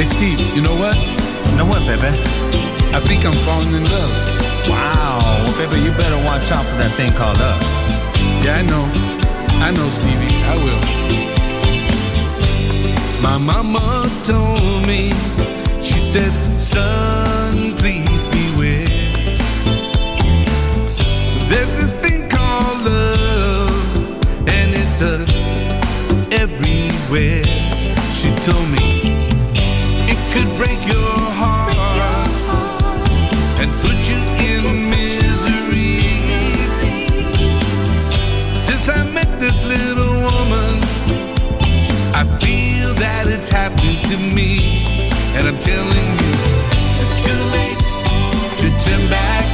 Hey Steve, you know what? You know what, baby? I think I'm falling in love. Wow, well, baby, you better watch out for that thing called love. Yeah, I know. I know, Stevie. I will. My mama told me, she said, son, please beware. There's this thing called love, and it's uh, everywhere. She told me could break your heart and put you in misery. Since I met this little woman, I feel that it's happened to me. And I'm telling you, it's too late to turn back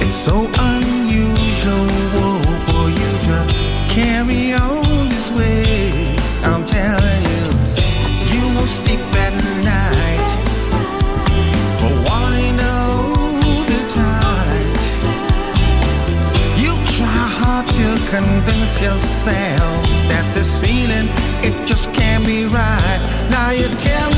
It's so unusual for you to carry on this way. I'm telling you, you will sleep at night for wanting the tight. You try hard to convince yourself that this feeling it just can't be right. Now you tell me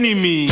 enemy.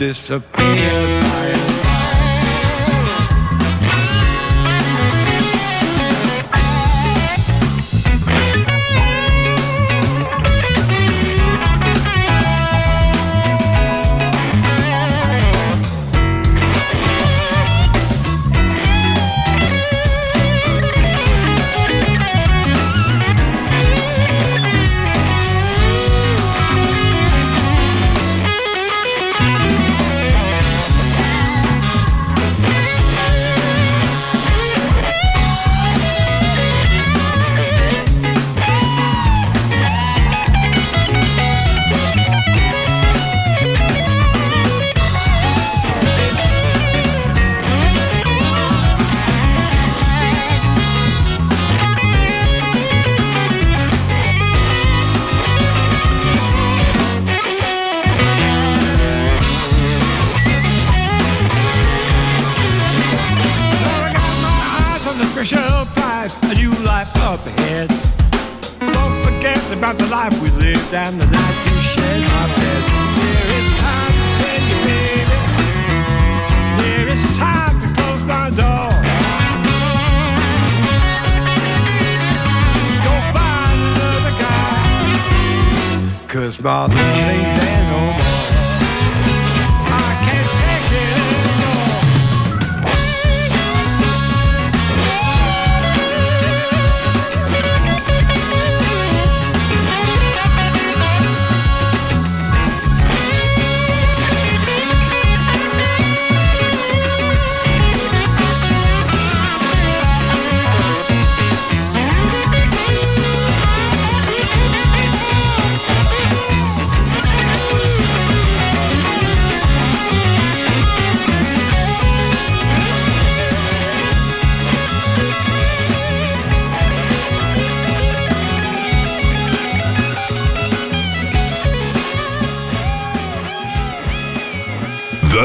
Disappeared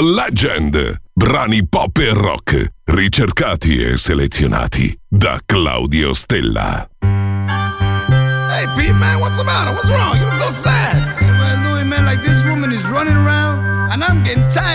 Legend. Brani pop e rock, ricercati e selezionati da Claudio Stella. Hey, Pete, man, what's the matter? What's wrong? You so sad. Hey, Louis, man, like this woman is running around, and I'm getting tired.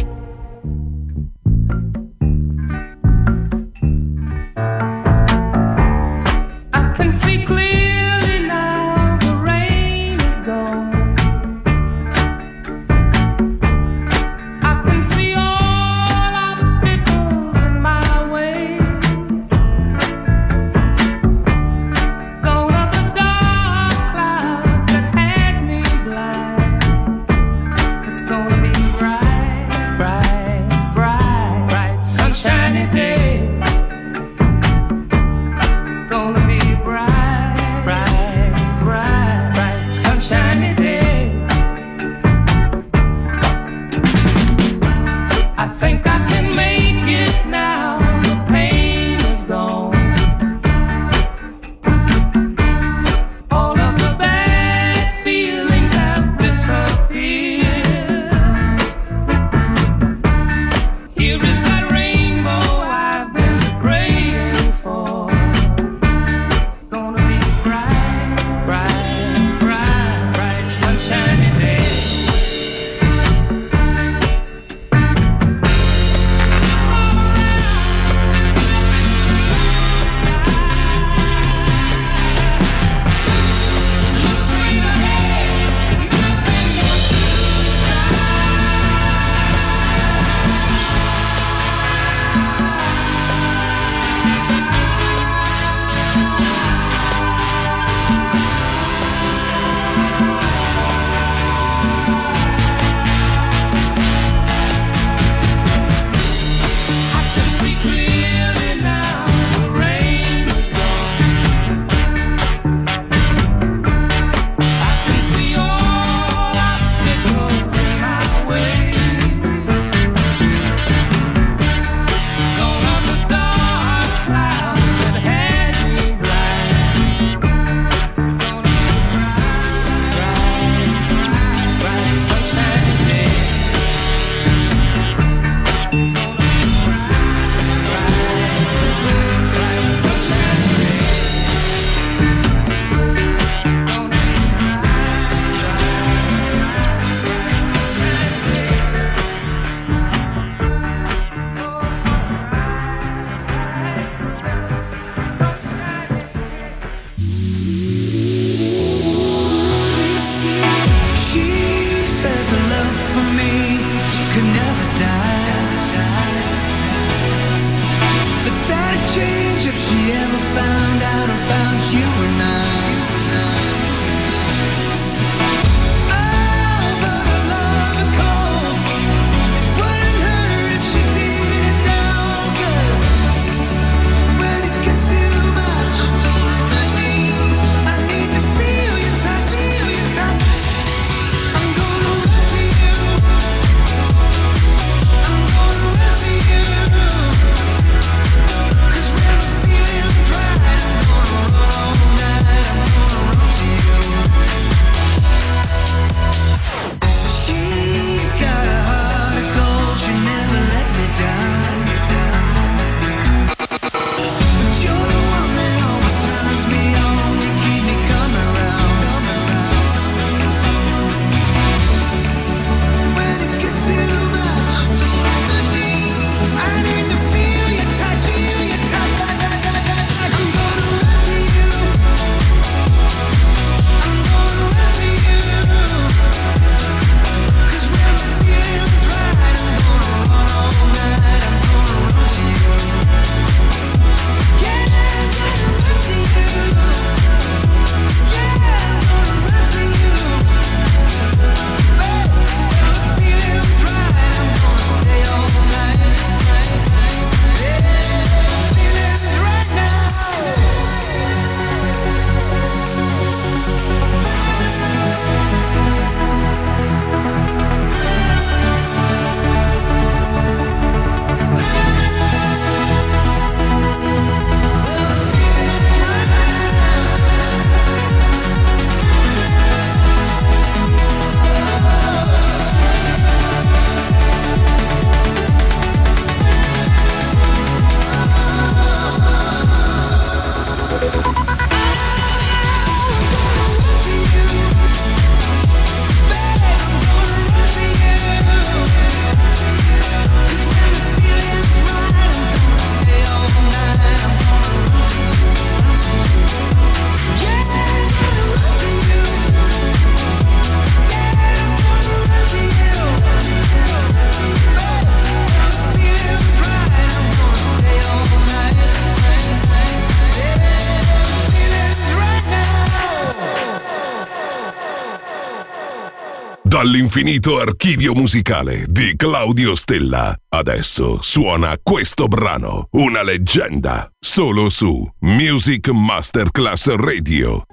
dall'infinito archivio musicale di Claudio Stella. Adesso suona questo brano, una leggenda, solo su Music Masterclass Radio.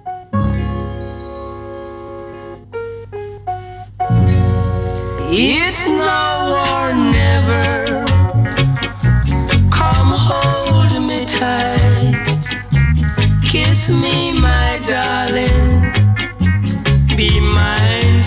It's now or never. Come hold me tight. Kiss me, my darling. Be mine.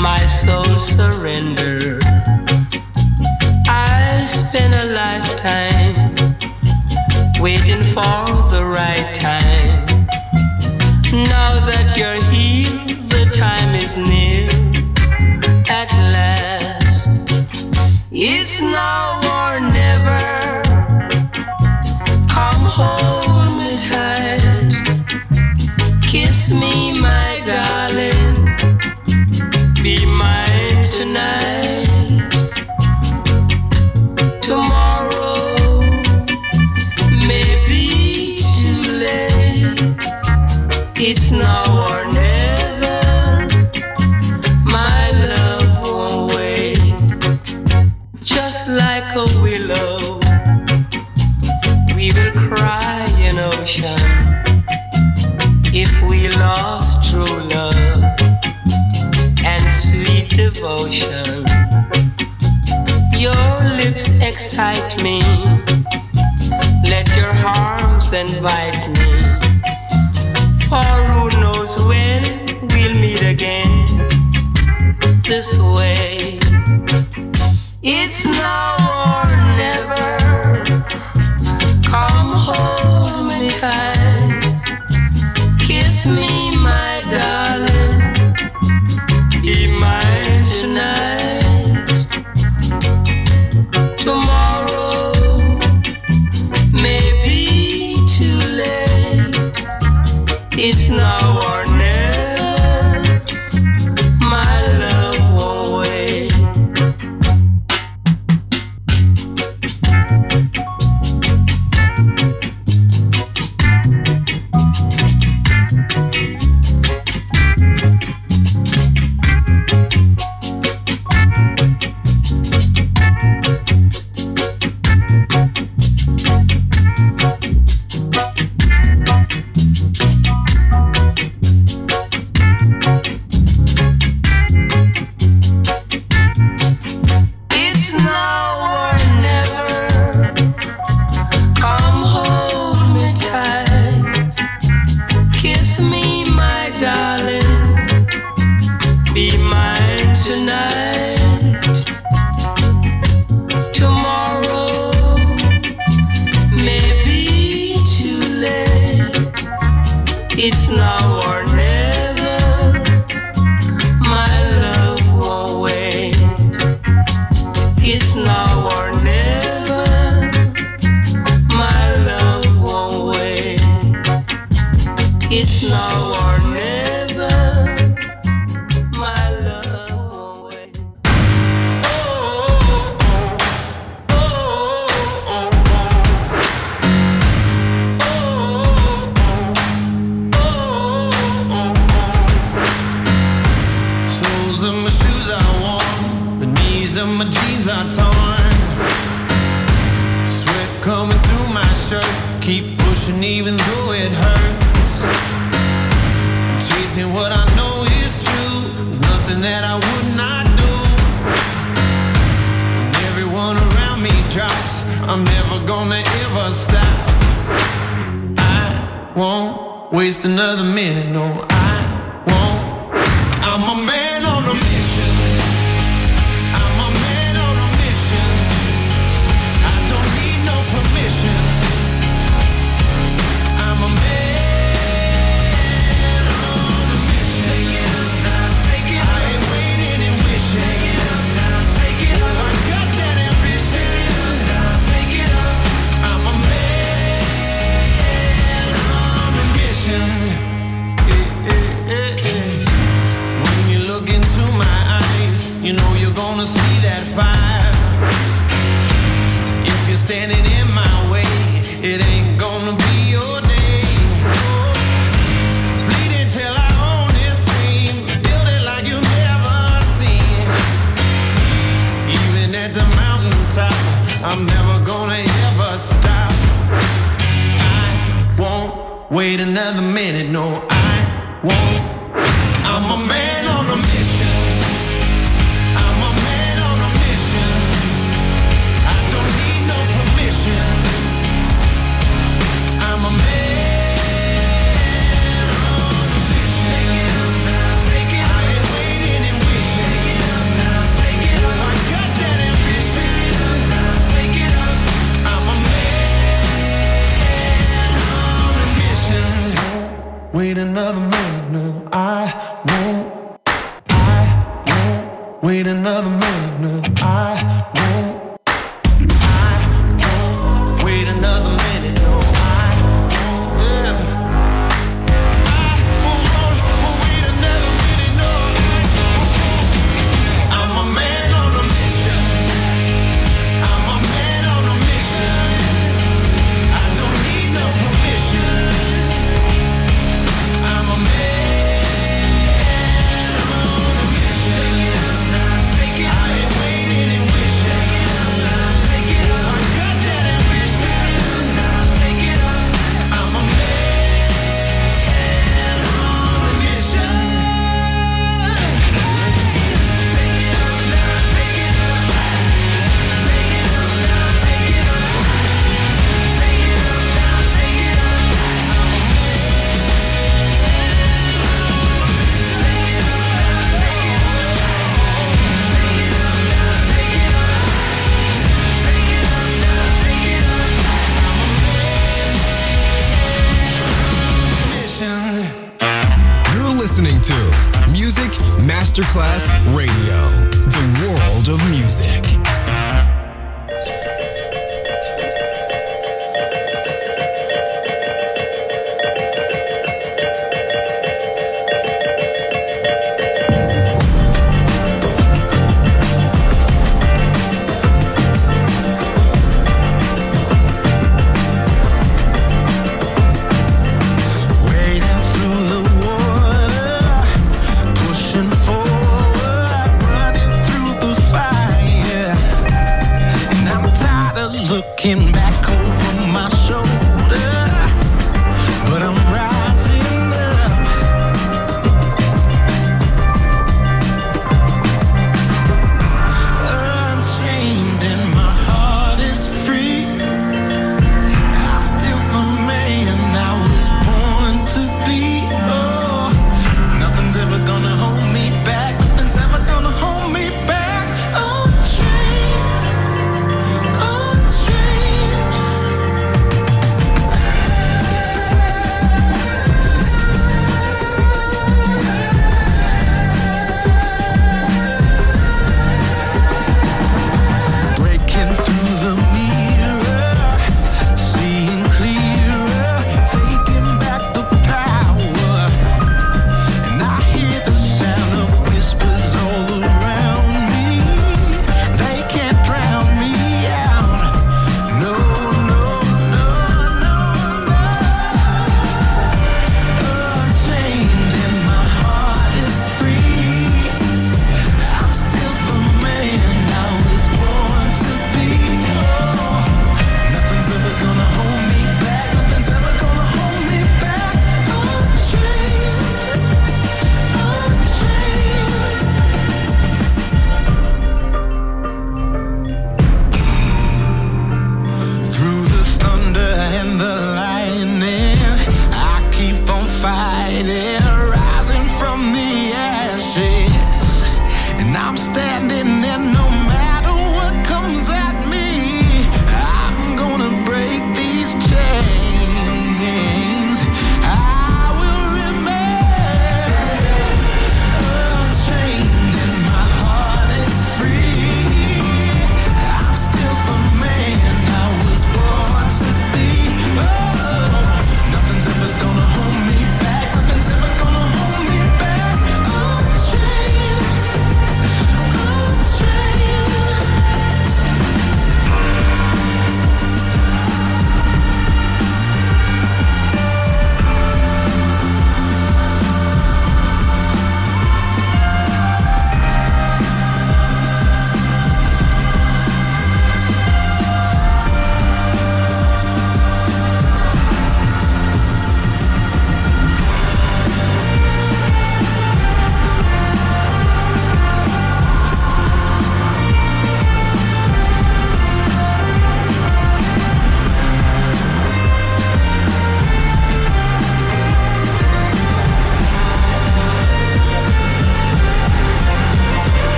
my soul surrender. I spent a lifetime waiting for the right time. Now that you're here, the time is near. At last, it's now or never. Come home. devotion. Your lips excite me. Let your arms invite me. For who knows when we'll meet again this way. It's now.